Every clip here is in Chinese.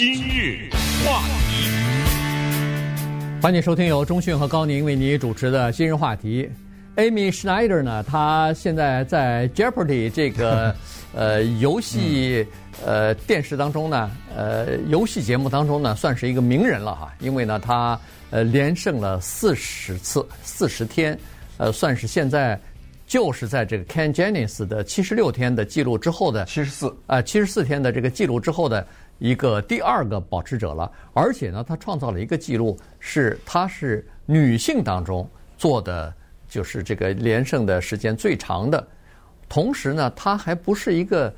今日话题，欢迎收听由中讯和高宁为你主持的今日话题。Amy Schneider 呢，她现在在 Jeopardy 这个 呃游戏呃电视当中呢，呃游戏节目当中呢，算是一个名人了哈，因为呢，她呃连胜了四十次四十天，呃，算是现在。就是在这个 Ken Jennings 的七十六天的记录之后的七十四啊七十四天的这个记录之后的一个第二个保持者了，而且呢，她创造了一个记录，是她是女性当中做的就是这个连胜的时间最长的，同时呢，她还不是一个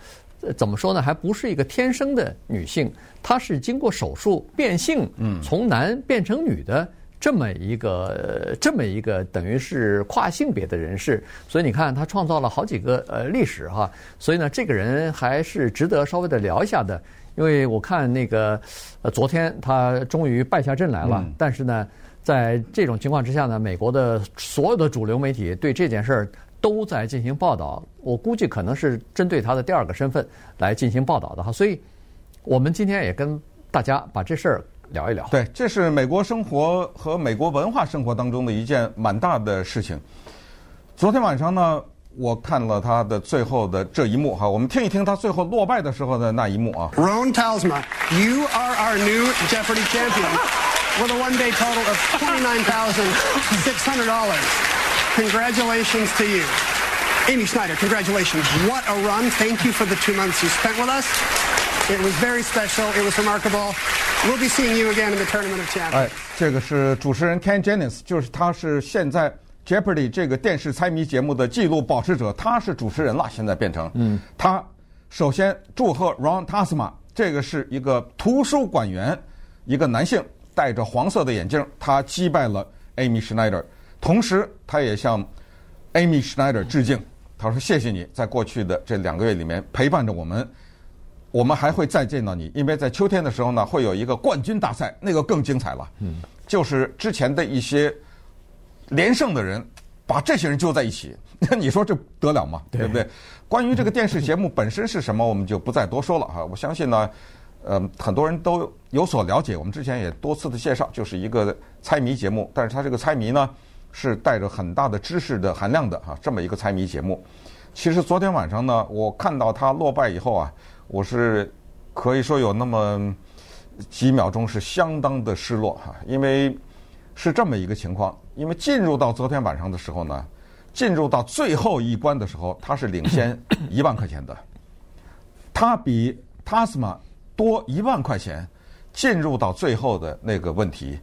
怎么说呢，还不是一个天生的女性，她是经过手术变性，嗯，从男变成女的。这么一个这么一个等于是跨性别的人士，所以你看他创造了好几个呃历史哈，所以呢，这个人还是值得稍微的聊一下的。因为我看那个呃昨天他终于败下阵来了，嗯、但是呢，在这种情况之下呢，美国的所有的主流媒体对这件事儿都在进行报道，我估计可能是针对他的第二个身份来进行报道的哈。所以我们今天也跟大家把这事儿。聊一聊，对，这是美国生活和美国文化生活当中的一件蛮大的事情。昨天晚上呢，我看了他的最后的这一幕哈，我们听一听他最后落败的时候的那一幕啊。Ron Talsma, you are our new Jeopardy champion with a one-day total of twenty-nine thousand six hundred dollars. Congratulations to you, Amy Schneider. Congratulations. What a run! Thank you for the two months you spent with us. It was very special. It was remarkable. We'll be seeing you again in the tournament of champions. 哎，这个是主持人 Ken Jennings，就是他是现在 Jeopardy 这个电视猜谜节目的纪录保持者，他是主持人了，现在变成。嗯。他首先祝贺 Ron Tasma，这个是一个图书馆员，一个男性，戴着黄色的眼镜，他击败了 Amy Schneider，同时他也向 Amy Schneider 致敬，他说谢谢你在过去的这两个月里面陪伴着我们。我们还会再见到你，因为在秋天的时候呢，会有一个冠军大赛，那个更精彩了。嗯，就是之前的一些连胜的人，把这些人揪在一起，那你说这得了吗？对不对？关于这个电视节目本身是什么，我们就不再多说了哈。我相信呢，呃，很多人都有所了解。我们之前也多次的介绍，就是一个猜谜节目，但是它这个猜谜呢，是带着很大的知识的含量的哈。这么一个猜谜节目，其实昨天晚上呢，我看到他落败以后啊。我是可以说有那么几秒钟是相当的失落哈，因为是这么一个情况，因为进入到昨天晚上的时候呢，进入到最后一关的时候，他是领先 一万块钱的，他比 Tasma 多一万块钱进入到最后的那个问题，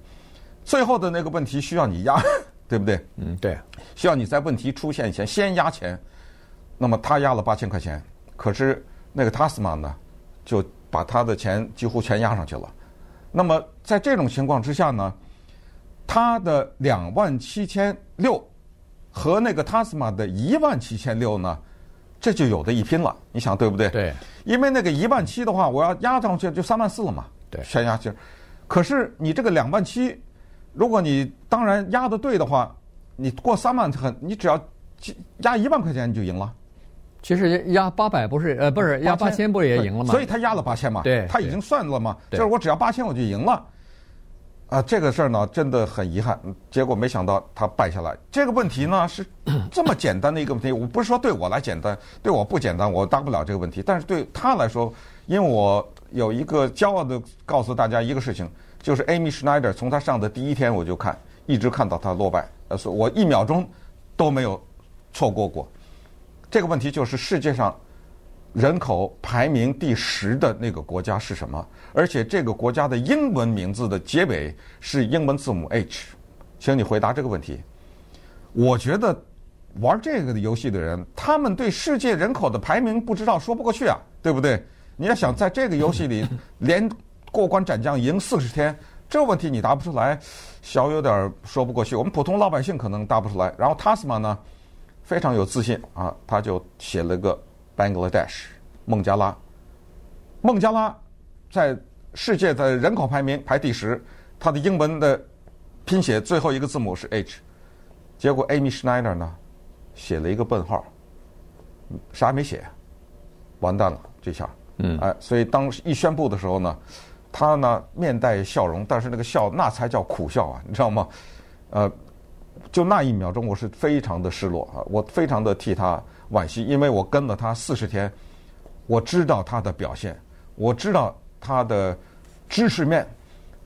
最后的那个问题需要你压，对不对？嗯，对，需要你在问题出现前先压钱，那么他压了八千块钱，可是。那个 Tasma 呢，就把他的钱几乎全压上去了。那么在这种情况之下呢，他的两万七千六和那个 Tasma 的一万七千六呢，这就有的一拼了。你想对不对？对。因为那个一万七的话，我要压上去就三万四了嘛。对。全压去。可是你这个两万七，如果你当然压的对的话，你过三万很，你只要压一万块钱你就赢了。其实压八百不是呃不是压八千不是也赢了吗？所以他压了八千嘛，对，他已经算了嘛，对就是我只要八千我就赢了。啊，这个事儿呢真的很遗憾，结果没想到他败下来。这个问题呢是 这么简单的一个问题，我不是说对我来简单，对我不简单，我答不了这个问题。但是对他来说，因为我有一个骄傲的告诉大家一个事情，就是 Amy Schneider 从他上的第一天我就看，一直看到他落败，呃，我一秒钟都没有错过过。这个问题就是世界上人口排名第十的那个国家是什么？而且这个国家的英文名字的结尾是英文字母 H，请你回答这个问题。我觉得玩这个的游戏的人，他们对世界人口的排名不知道说不过去啊，对不对？你要想在这个游戏里 连过关斩将赢四十天，这问题你答不出来，小有点说不过去。我们普通老百姓可能答不出来。然后 Tasma 呢？非常有自信啊，他就写了个 Bangladesh 孟加拉。孟加拉在世界的人口排名排第十，它的英文的拼写最后一个字母是 H，结果 Amy Schneider 呢写了一个问号，啥也没写，完蛋了这下。嗯，哎，所以当一宣布的时候呢，他呢面带笑容，但是那个笑那才叫苦笑啊，你知道吗？呃，就那一秒钟，我是非常的失落啊，我非常的替他惋惜，因为我跟了他四十天，我知道他的表现，我知道他的知识面，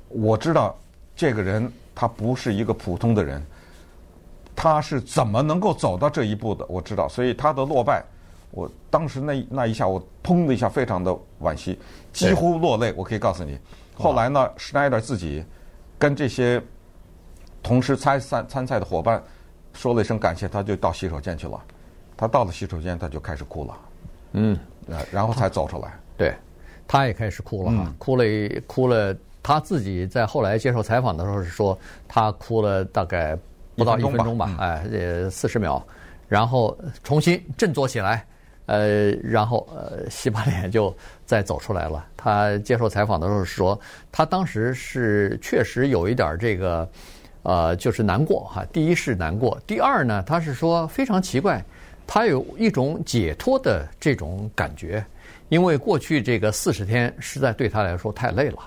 我知道这个人他不是一个普通的人，他是怎么能够走到这一步的，我知道，所以他的落败，我当时那那一下，我砰的一下，非常的惋惜，几乎落泪，我可以告诉你。后来呢，施耐德自己跟这些。同时参赛参赛的伙伴说了一声感谢，他就到洗手间去了。他到了洗手间，他就开始哭了。嗯，然后才走出来。对，他也开始哭了哈，嗯、哭了哭了。他自己在后来接受采访的时候是说，他哭了大概不到一分钟吧，钟吧哎，呃，四十秒，然后重新振作起来，呃，然后呃，洗把脸就再走出来了。他接受采访的时候是说，他当时是确实有一点这个。呃，就是难过哈。第一是难过，第二呢，他是说非常奇怪，他有一种解脱的这种感觉，因为过去这个四十天实在对他来说太累了。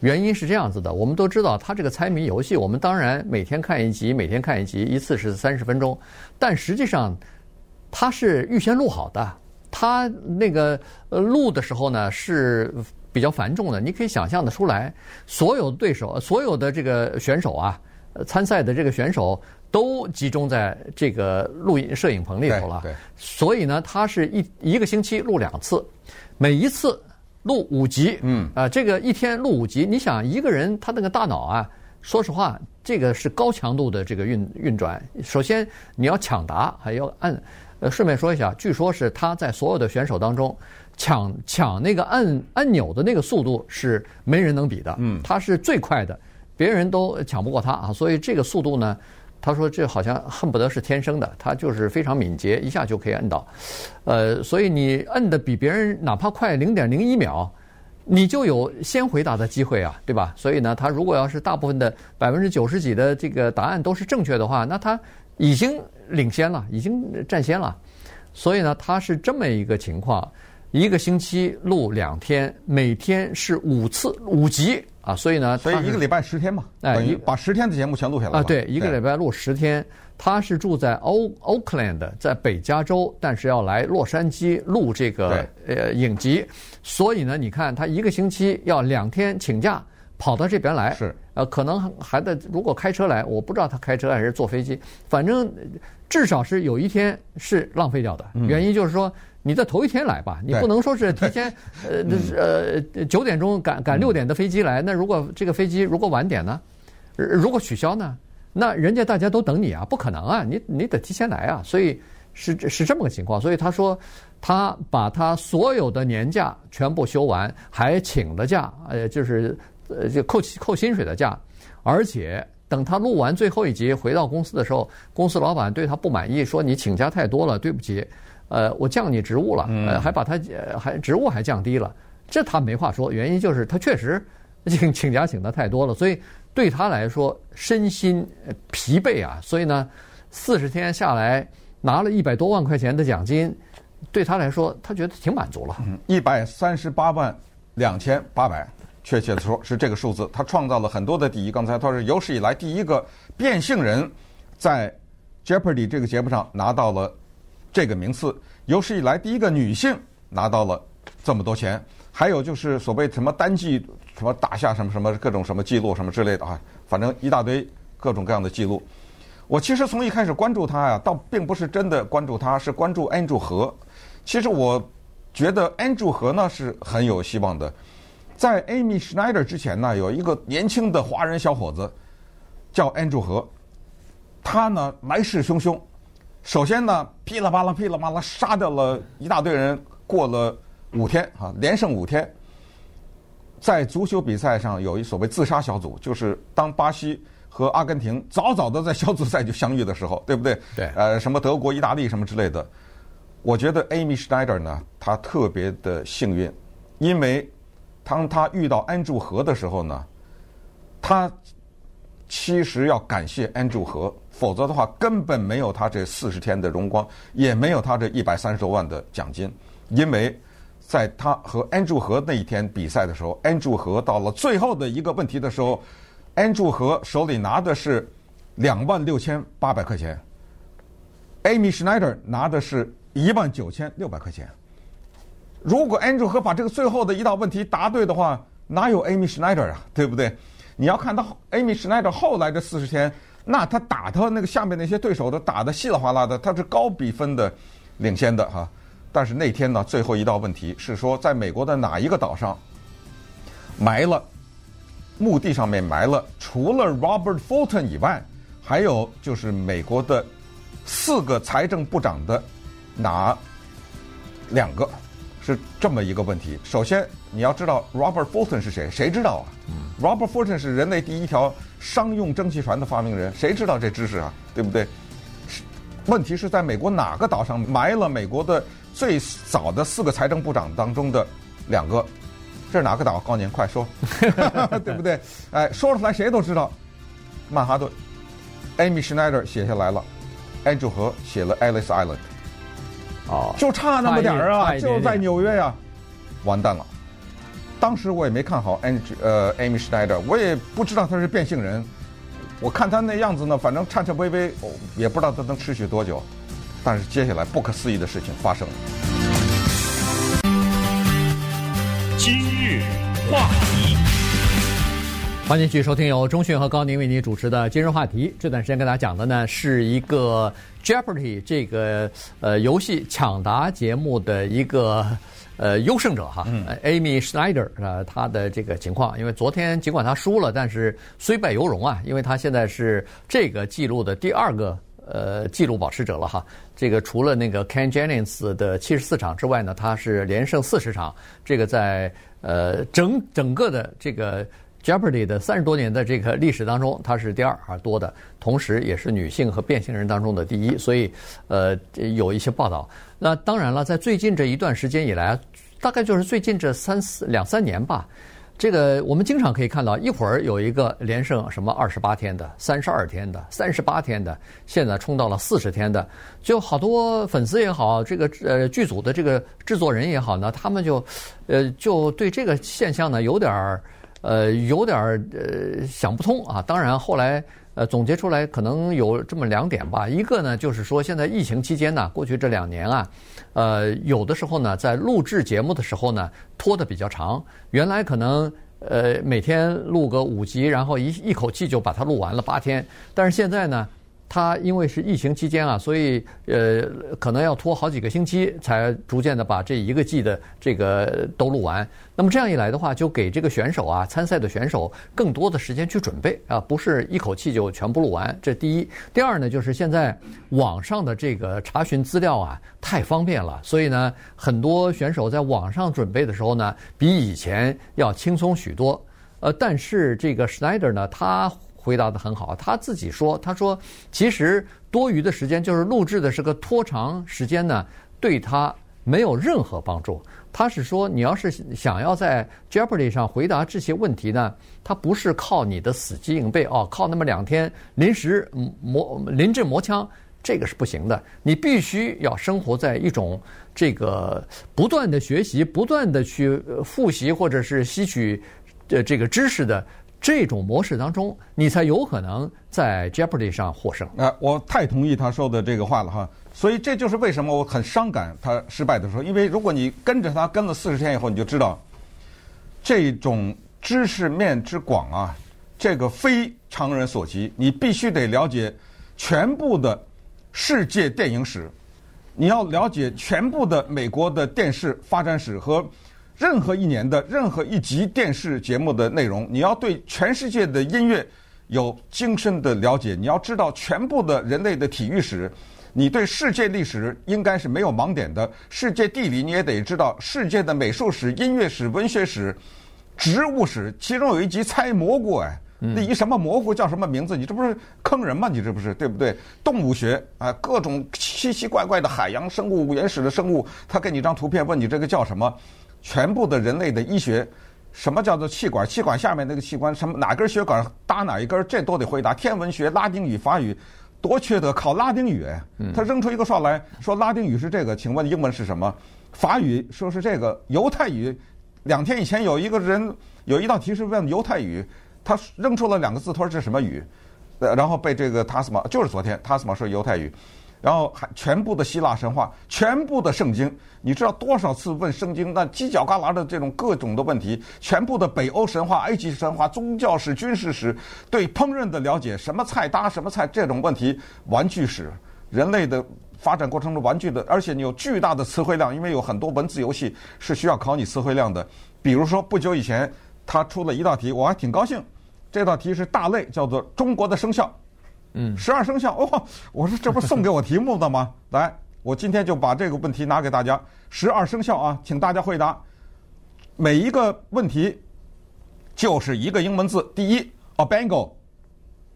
原因是这样子的，我们都知道，他这个猜谜游戏，我们当然每天看一集，每天看一集，一次是三十分钟，但实际上他是预先录好的，他那个呃录的时候呢是比较繁重的，你可以想象得出来，所有对手，所有的这个选手啊。参赛的这个选手都集中在这个录影摄影棚里头了，所以呢，他是一一个星期录两次，每一次录五集，嗯，啊，这个一天录五集，你想一个人他那个大脑啊，说实话，这个是高强度的这个运运转。首先你要抢答，还要按，呃，顺便说一下，据说是他在所有的选手当中抢抢那个按按钮的那个速度是没人能比的，嗯，他是最快的。别人都抢不过他啊，所以这个速度呢，他说这好像恨不得是天生的，他就是非常敏捷，一下就可以摁到。呃，所以你摁的比别人哪怕快零点零一秒，你就有先回答的机会啊，对吧？所以呢，他如果要是大部分的百分之九十几的这个答案都是正确的话，那他已经领先了，已经占先了。所以呢，他是这么一个情况，一个星期录两天，每天是五次五集。啊，所以呢，所以一个礼拜十天嘛，哎，等于把十天的节目全录下来啊。对，一个礼拜录十天。他是住在 O Oakland，在北加州，但是要来洛杉矶录这个呃影集，所以呢，你看他一个星期要两天请假跑到这边来，是呃，可能还得如果开车来，我不知道他开车还是坐飞机，反正至少是有一天是浪费掉的。原因就是说。你在头一天来吧，你不能说是提前，呃，呃，九点钟赶赶六点的飞机来。那如果这个飞机如果晚点呢？如果取消呢？那人家大家都等你啊，不可能啊，你你得提前来啊。所以是是这么个情况。所以他说，他把他所有的年假全部休完，还请了假，呃，就是呃就扣扣薪水的假。而且等他录完最后一集回到公司的时候，公司老板对他不满意，说你请假太多了，对不起。呃，我降你职务了，呃，还把他还职务还降低了，这他没话说。原因就是他确实 请请假请的太多了，所以对他来说身心疲惫啊。所以呢，四十天下来拿了一百多万块钱的奖金，对他来说他觉得挺满足了。一百三十八万两千八百，确切的说是这个数字。他创造了很多的第一。刚才他是有史以来第一个变性人，在 Jeopardy 这个节目上拿到了。这个名次有史以来第一个女性拿到了这么多钱，还有就是所谓什么单季什么打下什么什么各种什么记录什么之类的啊，反正一大堆各种各样的记录。我其实从一开始关注他呀，倒并不是真的关注他，是关注 Andrew 和。其实我觉得 Andrew 和呢是很有希望的。在 Amy Schneider 之前呢，有一个年轻的华人小伙子叫 Andrew 和，他呢来势汹汹。首先呢，噼里啪啦、噼里啪啦杀掉了一大堆人，过了五天啊，连胜五天。在足球比赛上有一所谓自杀小组，就是当巴西和阿根廷早早的在小组赛就相遇的时候，对不对？对。呃，什么德国、意大利什么之类的。我觉得 Amy Schneider 呢，他特别的幸运，因为当他遇到 Andrew 何的时候呢，她其实要感谢 Andrew 何。否则的话，根本没有他这四十天的荣光，也没有他这一百三十多万的奖金。因为在他和 Andrew 和那一天比赛的时候，Andrew 和到了最后的一个问题的时候，Andrew 和手里拿的是两万六千八百块钱，Amy Schneider 拿的是一万九千六百块钱。如果 Andrew 和把这个最后的一道问题答对的话，哪有 Amy Schneider 啊？对不对？你要看到 Amy Schneider 后来的四十天，那他打他那个下面那些对手都打得稀里哗啦的，他是高比分的领先的哈。但是那天呢，最后一道问题是说，在美国的哪一个岛上埋了墓地上面埋了，除了 Robert Fulton 以外，还有就是美国的四个财政部长的哪两个？是这么一个问题。首先，你要知道 Robert Fulton 是谁？谁知道啊？Robert Fulton 是人类第一条商用蒸汽船的发明人，谁知道这知识啊？对不对？问题是在美国哪个岛上埋了美国的？最早的四个财政部长当中的两个，这是哪个岛？告诉您，快说，对不对？哎，说出来谁都知道。曼哈顿，Amy Schneider 写下来了，Andrew 和写了 Alice Island。哦，就差那么点儿啊，就在纽约呀、啊，完蛋了。当时我也没看好 Andrew 呃 Amy Schneider，我也不知道他是变性人。我看他那样子呢，反正颤颤巍巍，也不知道他能持续多久。但是接下来不可思议的事情发生了。今日话题，欢迎继续收听由钟迅和高宁为您主持的《今日话题》。这段时间跟大家讲的呢，是一个 Jeopardy 这个呃游戏抢答节目的一个呃优胜者哈、嗯、，Amy Schneider 啊、呃，他的这个情况。因为昨天尽管他输了，但是虽败犹荣啊，因为他现在是这个记录的第二个。呃，记录保持者了哈。这个除了那个 Ken Jennings 的七十四场之外呢，他是连胜四十场。这个在呃整整个的这个 Jeopardy 的三十多年的这个历史当中，它是第二啊多的，同时也是女性和变性人当中的第一。所以呃有一些报道。那当然了，在最近这一段时间以来，大概就是最近这三四两三年吧。这个我们经常可以看到，一会儿有一个连胜什么二十八天的、三十二天的、三十八天的，现在冲到了四十天的，就好多粉丝也好，这个呃剧组的这个制作人也好呢，他们就呃就对这个现象呢有点儿呃有点呃想不通啊。当然后来。呃，总结出来可能有这么两点吧。一个呢，就是说现在疫情期间呢，过去这两年啊，呃，有的时候呢，在录制节目的时候呢，拖得比较长。原来可能呃每天录个五集，然后一一口气就把它录完了八天，但是现在呢。他因为是疫情期间啊，所以呃可能要拖好几个星期才逐渐的把这一个季的这个都录完。那么这样一来的话，就给这个选手啊参赛的选手更多的时间去准备啊，不是一口气就全部录完。这第一，第二呢，就是现在网上的这个查询资料啊太方便了，所以呢，很多选手在网上准备的时候呢，比以前要轻松许多。呃，但是这个 Schneider 呢，他。回答得很好，他自己说：“他说，其实多余的时间就是录制的是个拖长时间呢，对他没有任何帮助。他是说，你要是想要在 Jeopardy 上回答这些问题呢，他不是靠你的死记硬背哦，靠那么两天临时磨临阵磨枪，这个是不行的。你必须要生活在一种这个不断的学习、不断的去复习或者是吸取的这个知识的。”这种模式当中，你才有可能在 Jeopardy 上获胜。哎，我太同意他说的这个话了哈。所以这就是为什么我很伤感他失败的时候，因为如果你跟着他跟了四十天以后，你就知道这种知识面之广啊，这个非常人所及。你必须得了解全部的世界电影史，你要了解全部的美国的电视发展史和。任何一年的任何一集电视节目的内容，你要对全世界的音乐有精深的了解，你要知道全部的人类的体育史，你对世界历史应该是没有盲点的。世界地理你也得知道，世界的美术史、音乐史、文学史、植物史，其中有一集猜蘑菇，哎，那一什么蘑菇叫什么名字？你这不是坑人吗？你这不是对不对？动物学啊，各种奇奇怪怪的海洋生物、原始的生物，他给你一张图片，问你这个叫什么？全部的人类的医学，什么叫做气管？气管下面那个器官，什么哪根血管搭哪一根？这都得回答。天文学、拉丁语、法语，多缺德！考拉丁语，他扔出一个哨来说拉丁语是这个，请问英文是什么？法语说是这个犹太语。两天以前有一个人有一道题是问犹太语，他扔出了两个字，他说这是什么语？然后被这个塔斯马就是昨天塔斯马说犹太语，然后还全部的希腊神话，全部的圣经，你知道多少次问圣经那犄角旮旯的这种各种的问题，全部的北欧神话、埃及神话、宗教史、军事史，对烹饪的了解，什么菜搭什么菜这种问题，玩具史，人类的。发展过程中玩具的，而且你有巨大的词汇量，因为有很多文字游戏是需要考你词汇量的。比如说，不久以前他出了一道题，我还挺高兴。这道题是大类，叫做中国的生肖，嗯，十二生肖。哦，我说这不送给我题目的吗？来，我今天就把这个问题拿给大家。十二生肖啊，请大家回答。每一个问题就是一个英文字。第一，a bingo，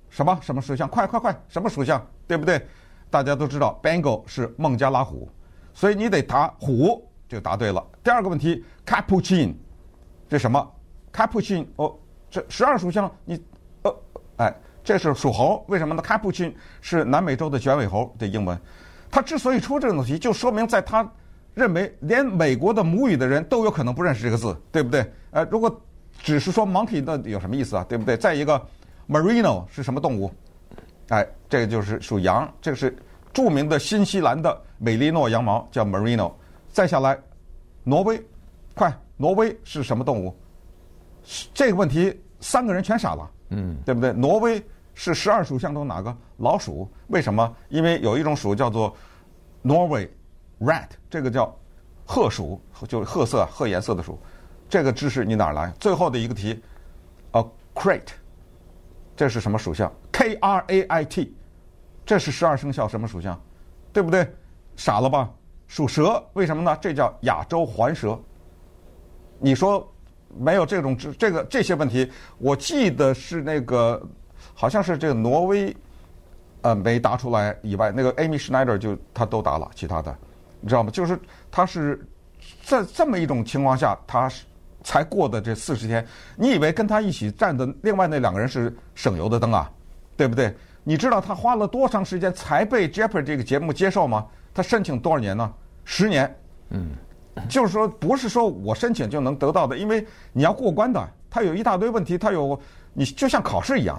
什么什么属相？快快快，什么属相？对不对？大家都知道，Bengal 是孟加拉虎，所以你得答虎就答对了。第二个问题，Capuchin，这什么？Capuchin 哦，这十二属相，你呃，哎，这是属猴，为什么呢？Capuchin 是南美洲的卷尾猴的英文。他之所以出这种题，就说明在他认为连美国的母语的人都有可能不认识这个字，对不对？呃，如果只是说 monkey，那有什么意思啊？对不对？再一个，Merino 是什么动物？哎，这个就是属羊，这个是著名的新西兰的美利诺羊毛，叫 Merino。再下来，挪威，快，挪威是什么动物？这个问题三个人全傻了，嗯，对不对？挪威是十二属相中哪个？老鼠。为什么？因为有一种鼠叫做 Norway rat，这个叫褐鼠，就是褐色、褐颜色的鼠。这个知识你哪来？最后的一个题，，a，crate。这是什么属相？K R A I T，这是十二生肖什么属相？对不对？傻了吧？属蛇，为什么呢？这叫亚洲环蛇。你说没有这种这这个这些问题？我记得是那个，好像是这个挪威，呃，没答出来以外，那个 Amy Schneider 就他都答了，其他的，你知道吗？就是他是在这么一种情况下，他是。才过的这四十天，你以为跟他一起站的另外那两个人是省油的灯啊，对不对？你知道他花了多长时间才被 Jeopardy 这个节目接受吗？他申请多少年呢？十年。嗯，就是说不是说我申请就能得到的，因为你要过关的，它有一大堆问题，它有你就像考试一样，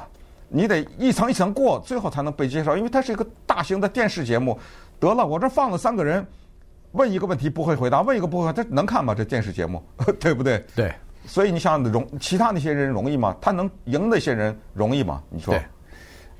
你得一层一层过，最后才能被接受，因为它是一个大型的电视节目。得了，我这放了三个人。问一个问题不会回答，问一个不会，这能看吗？这电视节目，对不对？对。所以你想容其他那些人容易吗？他能赢那些人容易吗？你说。对。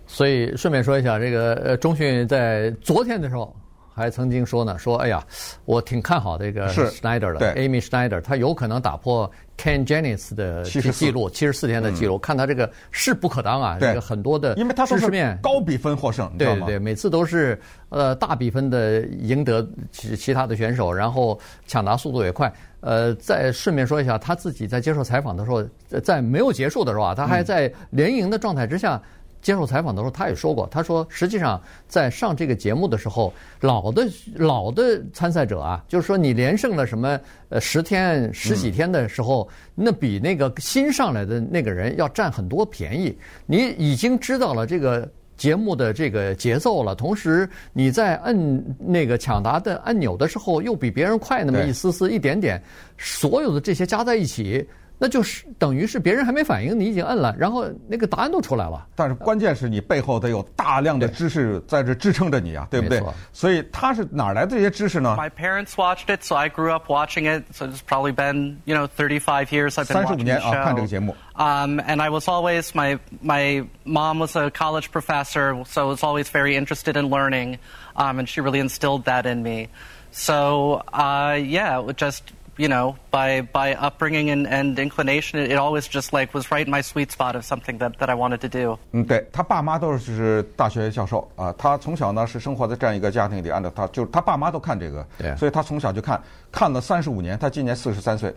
所以顺便说一下，这个呃，中讯在昨天的时候。还曾经说呢，说哎呀，我挺看好这个 Schneider 的，Amy Schneider，他有可能打破 Ken Jennings 的记录，七十四天的记录。看他这个势不可当啊，这个很多的因为他知识面高比分获胜，对对对，每次都是呃大比分的赢得其其他的选手，然后抢答速度也快。呃，再顺便说一下，他自己在接受采访的时候，在没有结束的时候啊，他还在连赢的状态之下。接受采访的时候，他也说过，他说实际上在上这个节目的时候，老的老的参赛者啊，就是说你连胜了什么呃十天十几天的时候，那比那个新上来的那个人要占很多便宜。你已经知道了这个节目的这个节奏了，同时你在摁那个抢答的按钮的时候，又比别人快那么一丝丝一点点，所有的这些加在一起。那就是等于是别人还没反应，你已经摁了，然后那个答案都出来了。但是关键是你背后得有大量的知识在这支撑着你啊，对不对？所以他是哪来的这些知识呢？My parents watched it, so I grew up watching it. So it's probably been, you know, thirty-five years I've been watching the show. 三十五年啊，看这个节目。Um, and I was always my my mom was a college professor, so I was always very interested in learning. Um, and she really instilled that in me. So, uh, yeah, it just you know, by by upbringing and, and inclination, it, it always just like was right in my sweet spot of something that, that I wanted to do. 嗯，对他爸妈都是大学教授啊，他从小呢是生活在这样一个家庭里，按照他就是他爸妈都看这个，对，所以他从小就看，看了三十五年，他今年四十三岁，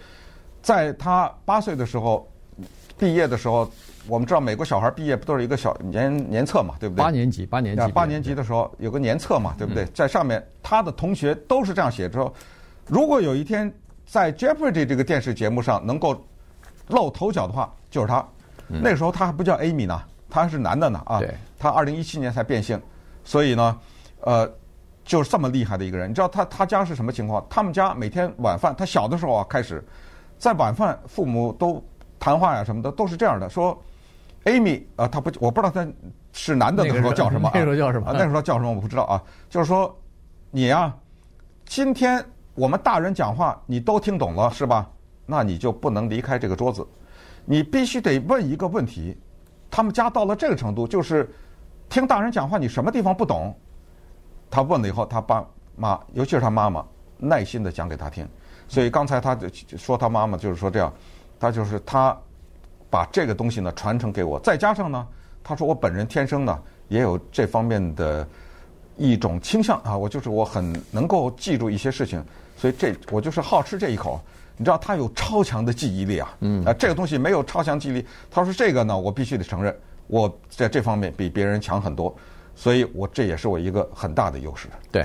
在他八岁的时候毕业的时候，我们知道美国小孩毕业不都是一个小年年册嘛，对不对？八年级，八年级，八年级的时候有个年册嘛，对不对？在上面他的同学都是这样写，着如果有一天。在 Jeopardy 这个电视节目上能够露头角的话，就是他。嗯、那时候他还不叫 Amy 呢，他还是男的呢啊。对。他二零一七年才变性，所以呢，呃，就是这么厉害的一个人。你知道他他家是什么情况？他们家每天晚饭，他小的时候啊开始，在晚饭父母都谈话呀什么的都是这样的，说，Amy 啊，他不我不知道他是男的的时候叫什么啊？那时候叫什么？那时候叫什么我不知道啊。就是说，你呀，今天我们大人讲话你都听懂了是吧？那你就不能离开这个桌子，你必须得问一个问题。他们家到了这个程度，就是听大人讲话，你什么地方不懂？他问了以后，他爸妈，尤其是他妈妈，耐心的讲给他听。所以刚才他就说他妈妈就是说这样，他就是他把这个东西呢传承给我，再加上呢，他说我本人天生呢也有这方面的一种倾向啊，我就是我很能够记住一些事情，所以这我就是好吃这一口。你知道他有超强的记忆力啊，嗯啊，这个东西没有超强记忆力。他说这个呢，我必须得承认，我在这方面比别人强很多。所以我这也是我一个很大的优势。对，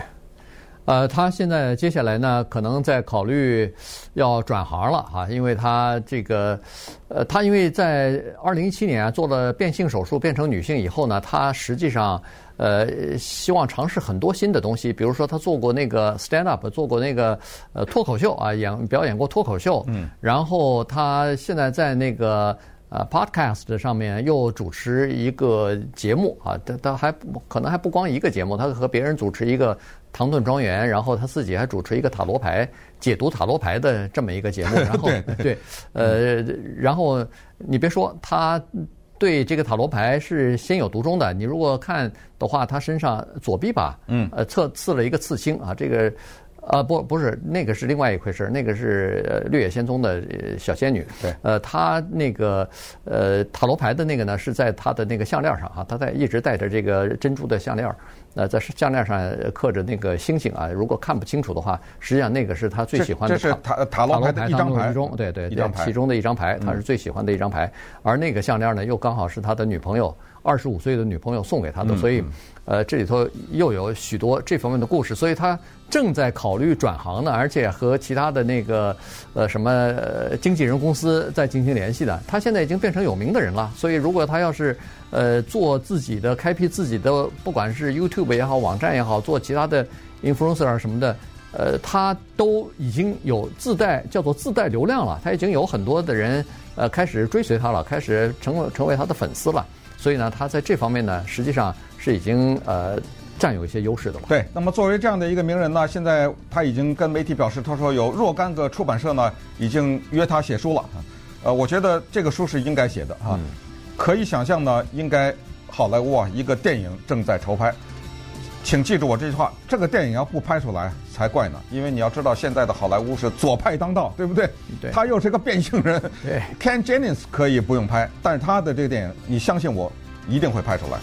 呃，他现在接下来呢，可能在考虑要转行了哈，因为他这个，呃，他因为在二零一七年做了变性手术，变成女性以后呢，他实际上呃希望尝试很多新的东西，比如说他做过那个 stand up，做过那个呃脱口秀啊，演表演过脱口秀，嗯，然后他现在在那个。呃，Podcast 上面又主持一个节目啊，他他还可能还不光一个节目，他和别人主持一个《唐顿庄园》，然后他自己还主持一个塔罗牌解读塔罗牌的这么一个节目。然后 对，对，呃，然后你别说，他对这个塔罗牌是先有独钟的。你如果看的话，他身上左臂吧，嗯，呃，刺刺了一个刺青啊，这个。啊，不，不是那个是另外一回事，那个是绿野仙踪的小仙女。对，呃，她那个呃塔罗牌的那个呢，是在她的那个项链上啊，她在一直戴着这个珍珠的项链，呃，在项链上刻着那个星星啊。如果看不清楚的话，实际上那个是她最喜欢的。这是塔塔罗牌的一张牌，对对对，其中的一张牌，她是最喜欢的一张牌。而那个项链呢，又刚好是他的女朋友二十五岁的女朋友送给他的，所以呃，这里头又有许多这方面的故事，所以他。正在考虑转行呢，而且和其他的那个呃什么呃经纪人公司在进行联系的。他现在已经变成有名的人了，所以如果他要是呃做自己的，开辟自己的，不管是 YouTube 也好，网站也好，做其他的 influencer 什么的，呃，他都已经有自带叫做自带流量了。他已经有很多的人呃开始追随他了，开始成为成为他的粉丝了。所以呢，他在这方面呢，实际上是已经呃。占有一些优势的了。对，那么作为这样的一个名人呢，现在他已经跟媒体表示，他说有若干个出版社呢已经约他写书了。呃，我觉得这个书是应该写的啊。可以想象呢，应该好莱坞啊一个电影正在筹拍，请记住我这句话，这个电影要不拍出来才怪呢。因为你要知道，现在的好莱坞是左派当道，对不对？对。他又是个变性人。对。Ken Jennings 可以不用拍，但是他的这个电影，你相信我，一定会拍出来。